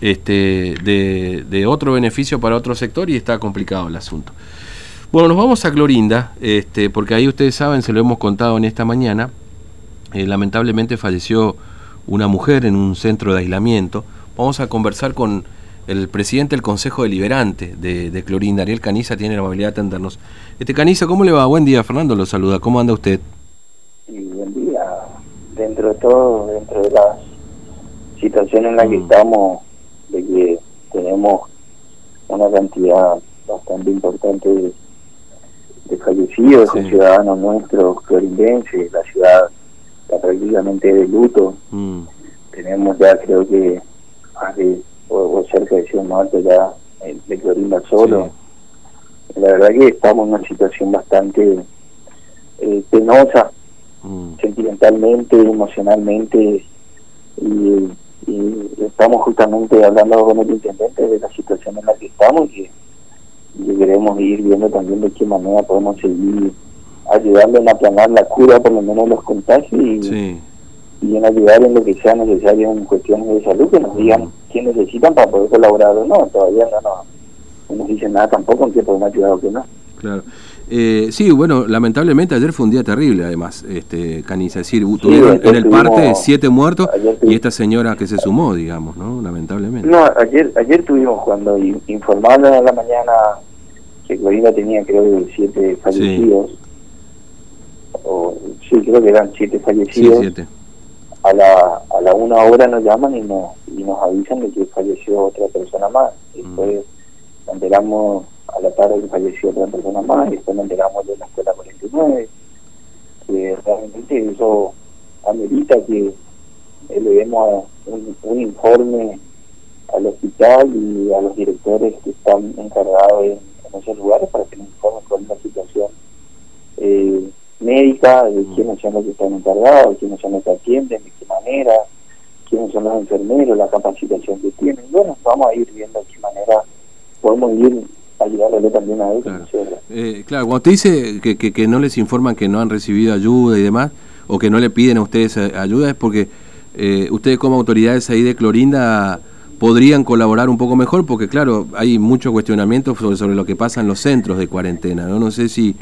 este, de, otro beneficio para otro sector y está complicado el asunto. Bueno, nos vamos a Clorinda, este, porque ahí ustedes saben, se lo hemos contado en esta mañana, eh, lamentablemente falleció una mujer en un centro de aislamiento. Vamos a conversar con el presidente del Consejo Deliberante de, Clorinda, Ariel Caniza, tiene la amabilidad de atendernos. Este Caniza, ¿cómo le va? Buen día, Fernando lo saluda. ¿Cómo anda usted? Sí, buen día. Dentro de todo, dentro de la situación en la que mm. estamos, de que tenemos una cantidad bastante importante de, fallecidos, de ciudadanos nuestros clorindenses, la ciudad está prácticamente de luto. Mm. Tenemos ya creo que más de, o, cerca de 100 muertos ya de Clorinda solo. La verdad que estamos en una situación bastante eh, penosa, mm. sentimentalmente, emocionalmente, y y estamos justamente hablando con el intendente de la situación en la que estamos y, queremos ir viendo también de qué manera podemos seguir ayudando en aplanar la cura por lo menos los contagios y, en ayudar en lo que sea necesario en cuestiones de salud que nos digan qué necesitan para poder colaborar o no. Todavía no, no, nos dicen nada tampoco en qué podemos ayudar o qué no. Claro eh, sí, bueno, lamentablemente ayer fue un día terrible, además, este Caniza. Es decir, tuvieron en el parte siete muertos y esta señora que se sumó, digamos, ¿no? Lamentablemente. No, ayer ayer tuvimos cuando informaron a la mañana que Corina tenía, creo, siete fallecidos. Sí. O, sí, creo que eran siete fallecidos. siete. A la, a la una hora nos llaman y nos, y nos avisan de que falleció otra persona más. Mm. después nos enteramos a la tarde falleció otra persona más y después nos enteramos de la escuela 49 que realmente eso amerita que le demos un, informe al hospital y a los directores que están encargados en, esos lugares para que nos informen con la situación eh, médica, de mm. quiénes son los que están encargados, quiénes son los que atienden, de qué manera, quiénes son los enfermeros, la capacitación que tienen. Bueno, vamos a ir viendo de qué manera podemos ir ayudarle también a él. Claro, eh, claro cuando usted dice que, que, que, no les informan que no han recibido ayuda y demás, o que no le piden a ustedes ayuda, es porque eh, ustedes como autoridades ahí de Clorinda podrían colaborar un poco mejor, porque claro, hay muchos cuestionamientos sobre, sobre lo que pasa en los centros de cuarentena, ¿no? No sé si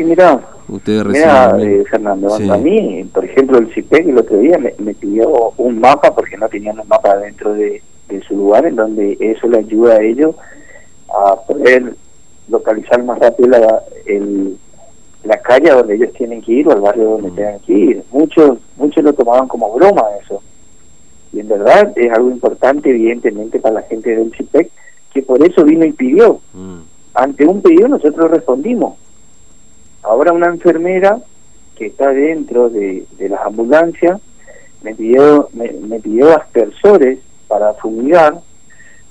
ustedes reciben... Eh, Fernando, a mí, por ejemplo, el CIPEC el otro día me, me, pidió un mapa, porque no tenían un mapa dentro de, de su lugar, en donde eso le ayuda a ellos a poder localizar más rápido la, el, la calle donde ellos tienen que ir o el barrio donde mm. tengan que ir. Muchos, muchos lo tomaban como broma eso. Y en verdad es algo importante, evidentemente, para la gente del CIPEC, que por eso vino y pidió. Mm. Ante un pedido nosotros respondimos. Ahora una enfermera que está dentro de, de las ambulancias me pidió, me, me pidió aspersores para fumigar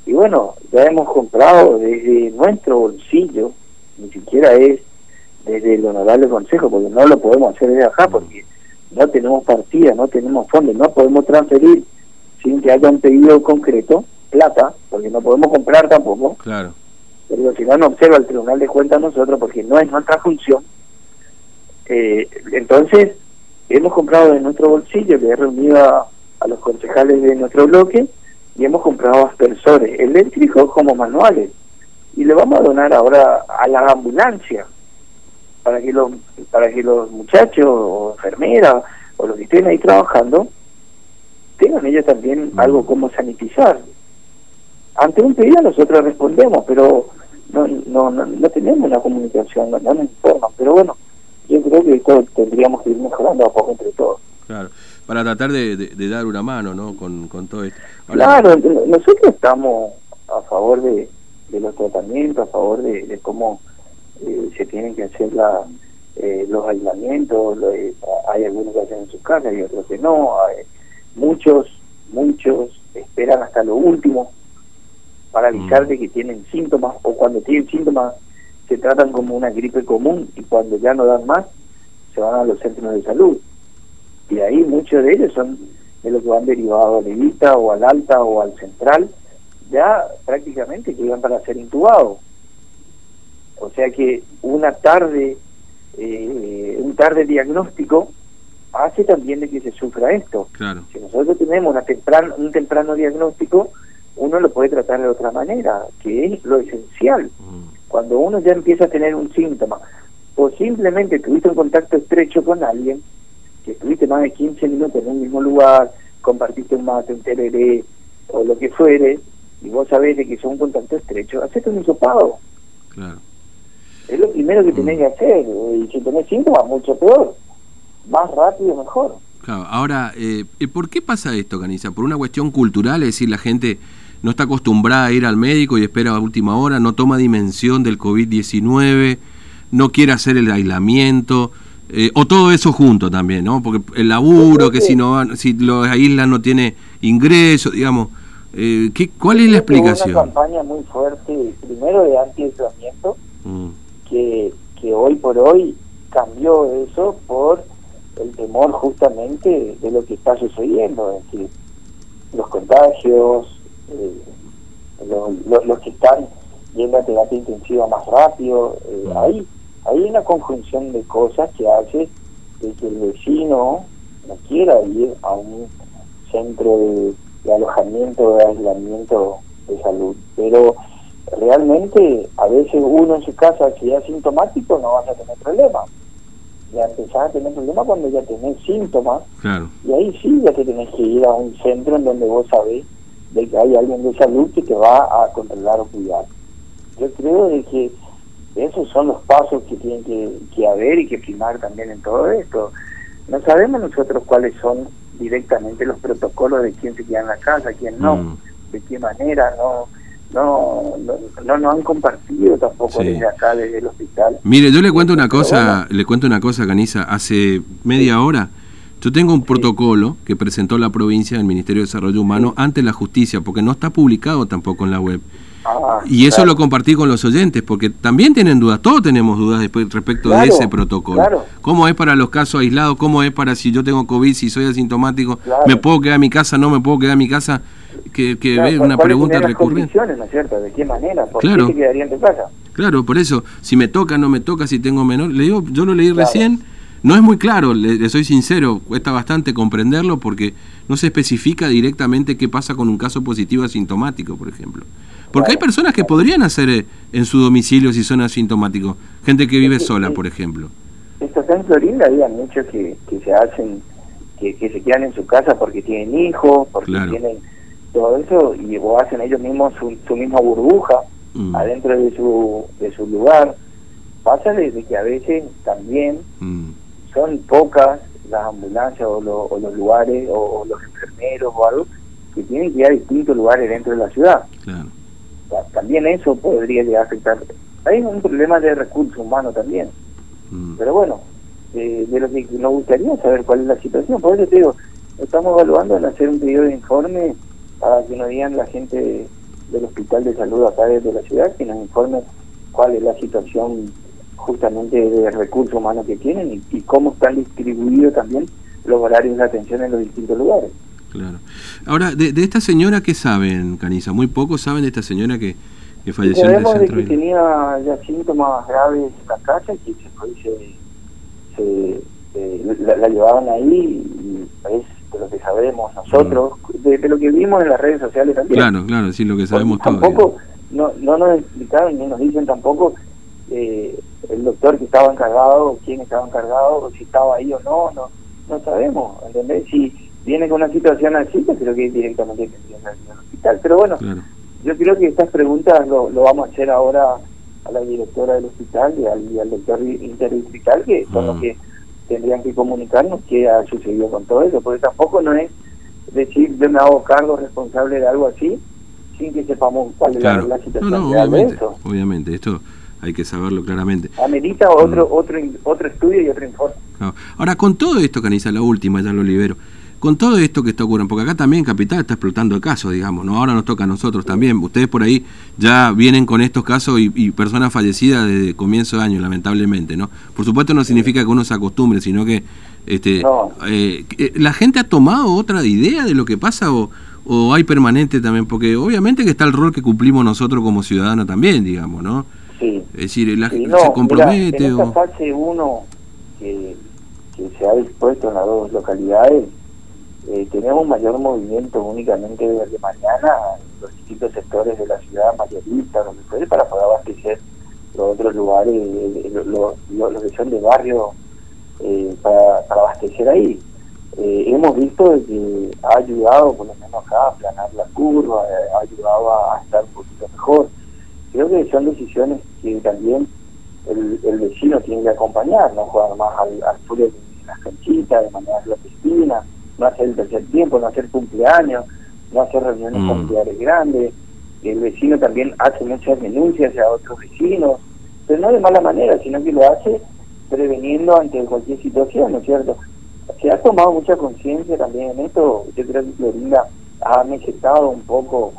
y bueno, ya hemos comprado desde nuestro bolsillo, ni siquiera es desde el honorable consejo, porque no lo podemos hacer desde acá, porque no tenemos partida, no tenemos fondos, no podemos transferir sin que haya un pedido concreto, plata, porque no podemos comprar tampoco. Claro. Pero si no nos observa el Tribunal de Cuentas nosotros, porque no es nuestra función, eh, entonces hemos comprado de nuestro bolsillo, le he reunido a, a los concejales de nuestro bloque, y hemos comprado aspersores eléctricos como manuales. Y le vamos a donar ahora a la ambulancia para que los para que los muchachos o enfermeras o los que estén ahí trabajando tengan ellos también mm. algo como sanitizar. Ante un pedido nosotros respondemos pero no no no, tenemos una comunicación no, nos informan. Pero bueno yo creo que esto tendríamos que ir mejorando a poco entre todos. Claro para tratar de, de, dar una mano ¿no? con, con todo esto. claro, nosotros estamos a favor de, de los tratamientos, a favor de, cómo eh, se tienen que hacer la, eh, los aislamientos, hay algunos que hacen en sus casas y otros que no, muchos, muchos esperan hasta lo último para avisar mm. de que tienen síntomas o cuando tienen síntomas se tratan como una gripe común y cuando ya no dan más se van a los centros de salud y ahí muchos de ellos son de los que van derivados a Levita o al Alta o al Central, ya prácticamente que iban para ser intubados. O sea que una tarde, eh, un tarde diagnóstico hace también de que se sufra esto. Claro. Si nosotros tenemos una temprano, un temprano diagnóstico, puede tratar de otra manera, que es lo esencial. Cuando uno ya empieza a tener un síntoma, o simplemente tuviste un contacto estrecho con alguien, que estuviste más de 15 minutos en un mismo lugar, compartiste un mate, un tereré, o lo que fuere, y vos sabés de que son un contacto estrecho, hacete un hisopado. Claro. Es lo primero que tenés que hacer, y si tenés síntomas, mucho peor. Más rápido, mejor. Claro, ahora, eh, ¿por qué pasa esto, Caniza? ¿Por una cuestión cultural? Es decir, la gente no está acostumbrada a ir al médico y espera a última hora, no toma dimensión del COVID-19, no quiere hacer el aislamiento, eh, o todo eso junto también, ¿no? Porque el laburo, que, si no si lo aíslan no tiene ingreso, digamos. Eh, ¿qué, ¿Cuál es la explicación? una campaña muy fuerte, primero de anti-aislamiento, mm. que, que hoy por hoy cambió eso por el temor justamente de lo que está sucediendo, es decir, los contagios, eh, los, que están yendo a terapia intensiva más rápido, eh, hay, hay una conjunción de cosas que hace de que el vecino no quiera ir a un centro de, de alojamiento, de aislamiento de salud, pero realmente a veces uno en su casa si es asintomático no vas a tener problemas ya empezás a tener problemas cuando ya tenés síntomas. Y ahí sí ya te tenés que ir a un centro en donde vos sabés de que hay alguien de salud que te va a controlar o cuidar. Yo creo de que esos son los pasos que tienen que, haber y que primar también en todo esto. No sabemos nosotros cuáles son directamente los protocolos de quién se queda en la casa, quién no, mm. de qué manera, no no, no, no, han compartido tampoco desde acá, desde el hospital. Mire, yo le cuento una cosa, le cuento una cosa, Caniza, hace media hora yo tengo un protocolo que presentó la provincia del Ministerio de Desarrollo Humano ante la justicia, porque no está publicado tampoco en la web. Ah, y eso lo compartí con los oyentes, porque también tienen dudas, todos tenemos dudas respecto de ese protocolo. ¿Cómo es para los casos aislados? ¿Cómo es para si yo tengo COVID, si soy asintomático? ¿Me puedo quedar en mi casa? ¿No me puedo quedar en mi casa? Que, que es una pregunta recurrente. ¿no es cierto? ¿De qué manera? ¿Por claro. qué quedaría en tu casa? Claro, por eso, si me toca, no me toca, si tengo menor. Le digo, yo lo leí recién no es muy claro, le, soy sincero, cuesta bastante comprenderlo porque no se especifica directamente qué pasa con un caso positivo asintomático, por ejemplo. Porque hay personas que podrían hacer eh, en su domicilio si son asintomáticos, gente que vive sola, por ejemplo. Esto está en Florida, había muchos que, que se hacen, que, que, se quedan en su casa porque tienen hijos, porque tienen todo eso, y o hacen ellos mismos su, su misma burbuja mm. adentro de su, de su lugar. Pasa de, que a veces también... Mm son pocas las ambulancias o, los lugares o, los enfermeros o algo que tienen que ir a distintos lugares dentro de la ciudad. también eso podría llegar a afectar. Hay un problema de recursos humanos también. Mm. Pero bueno, de lo que nos gustaría saber cuál es la situación. Por eso te digo, estamos evaluando en hacer un pedido de informe para que nos digan la gente del Hospital de Salud acá desde la ciudad, que nos informe cuál es la situación justamente de recursos humanos que tienen y, cómo están distribuidos también los horarios de atención en los distintos lugares. Claro. Ahora, de, esta señora, ¿qué saben, Caniza? Muy pocos saben de esta señora que, que falleció en el centro. de que tenía ya síntomas graves en la casa y que se, se, se la, llevaban ahí y es de lo que sabemos nosotros, de, lo que vimos en las redes sociales también. Claro, claro, sí, lo que sabemos todos. Tampoco, no, no nos explicaron ni nos dicen tampoco eh, el doctor que estaba encargado, quién estaba encargado, si estaba ahí o no, no, no sabemos, ¿entendés? Si viene con una situación así, pues creo que directamente tendría que ir al hospital. Pero bueno, yo creo que estas preguntas lo, lo, vamos a hacer ahora a la directora del hospital y al, y al doctor interdistrital, que son los ah. que tendrían que comunicarnos qué ha sucedido con todo eso, porque tampoco no es decir yo me hago cargo responsable de algo así sin que sepamos cuál es la, situación no, obviamente, Obviamente, esto hay que saberlo claramente. Amerita otro, mm. otro, otro estudio y otro informe. Ahora, con todo esto, Caniza, la última, ya lo libero, con todo esto que está ocurriendo, porque acá también Capital está explotando el caso, digamos, ¿no? Ahora nos toca a nosotros también. Ustedes por ahí ya vienen con estos casos y, personas fallecidas desde comienzo de año, lamentablemente, ¿no? Por supuesto no significa que uno se acostumbre, sino que este, eh, eh, la gente ha tomado otra idea de lo que pasa o, o hay permanente también, porque obviamente que está el rol que cumplimos nosotros como ciudadanos también, digamos, ¿no? Es decir, la, sí, no, se compromete. En o... esta fase 1 que, se ha dispuesto en las dos localidades, eh, tenemos mayor movimiento únicamente desde mañana en los distintos sectores de la ciudad mayorista, donde puede, para poder abastecer los otros lugares, eh, los lo, lo, que son de barrio, eh, para, para, abastecer ahí. Eh, hemos visto que ha ayudado, por lo menos acá, a planar la curva, ha ayudado a estar son decisiones que también el, vecino tiene que acompañar, no jugar más al, al fútbol en las canchitas, de manera clandestina, no hacer el tercer tiempo, no hacer cumpleaños, no hacer reuniones mm. familiares grandes. El vecino también hace muchas denuncias a otros vecinos, pero no de mala manera, sino que lo hace preveniendo ante cualquier situación, ¿no es cierto? Se ha tomado mucha conciencia también en esto, yo creo que Florinda ha necesitado un poco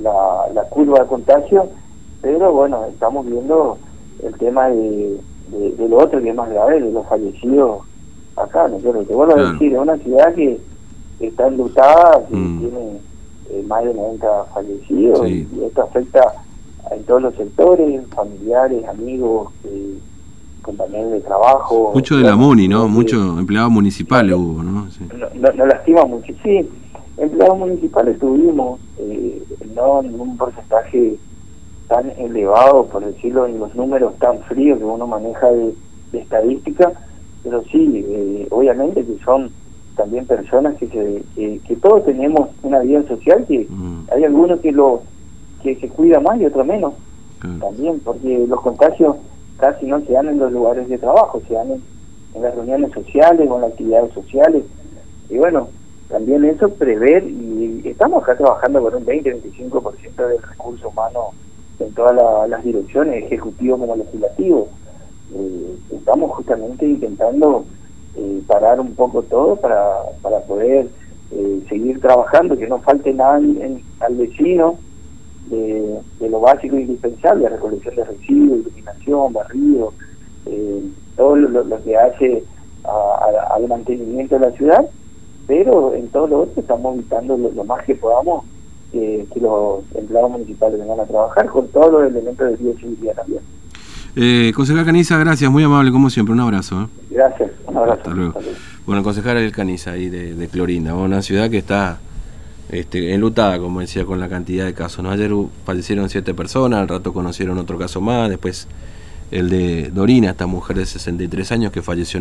la, la curva de contagio, pero bueno, estamos viendo el tema de, de, lo otro que es más grave, de los fallecidos acá, ¿no es cierto? Te vuelvo a decir, es una ciudad que está enlutada, que mm. tiene eh, más de 90 fallecidos, y esto afecta en todos los sectores, familiares, amigos, eh, compañeros de trabajo. Mucho de la MUNI, ¿no? Muchos empleados municipales hubo, ¿no? Sí. Nos lastima mucho, sí. Empleados municipales tuvimos, eh, no en un porcentaje tan elevado, por decirlo, en los números tan fríos que uno maneja de, estadística, pero sí, eh, obviamente que son también personas que, se, que, todos tenemos una vida social que mm. hay algunos que lo que se cuida más y otros menos también porque los contagios casi no se dan en los lugares de trabajo se dan en, las reuniones sociales o en las actividades sociales y bueno también eso prever y estamos acá trabajando con un 20-25% del recurso humano en todas las direcciones ejecutivo como legislativo. Eh, estamos justamente intentando eh, parar un poco todo para, para poder eh, seguir trabajando, que no falte nada al vecino de, lo básico e indispensable, recolección de residuos, iluminación, barrido, eh, todo lo, que hace al mantenimiento de la ciudad, pero en todo lo otro estamos evitando lo, más que podamos que los empleados municipales vengan a trabajar con todos los elementos de bioseguridad también. Eh, concejal Caniza, gracias, muy amable como siempre, un abrazo. ¿eh? Gracias, un abrazo. Hasta luego. Bueno, concejal el Caniza ahí de, Clorinda, una ciudad que está este, enlutada, como decía, con la cantidad de casos. ¿no? Ayer fallecieron siete personas, al rato conocieron otro caso más, después el de Dorina, esta mujer de 63 años que falleció.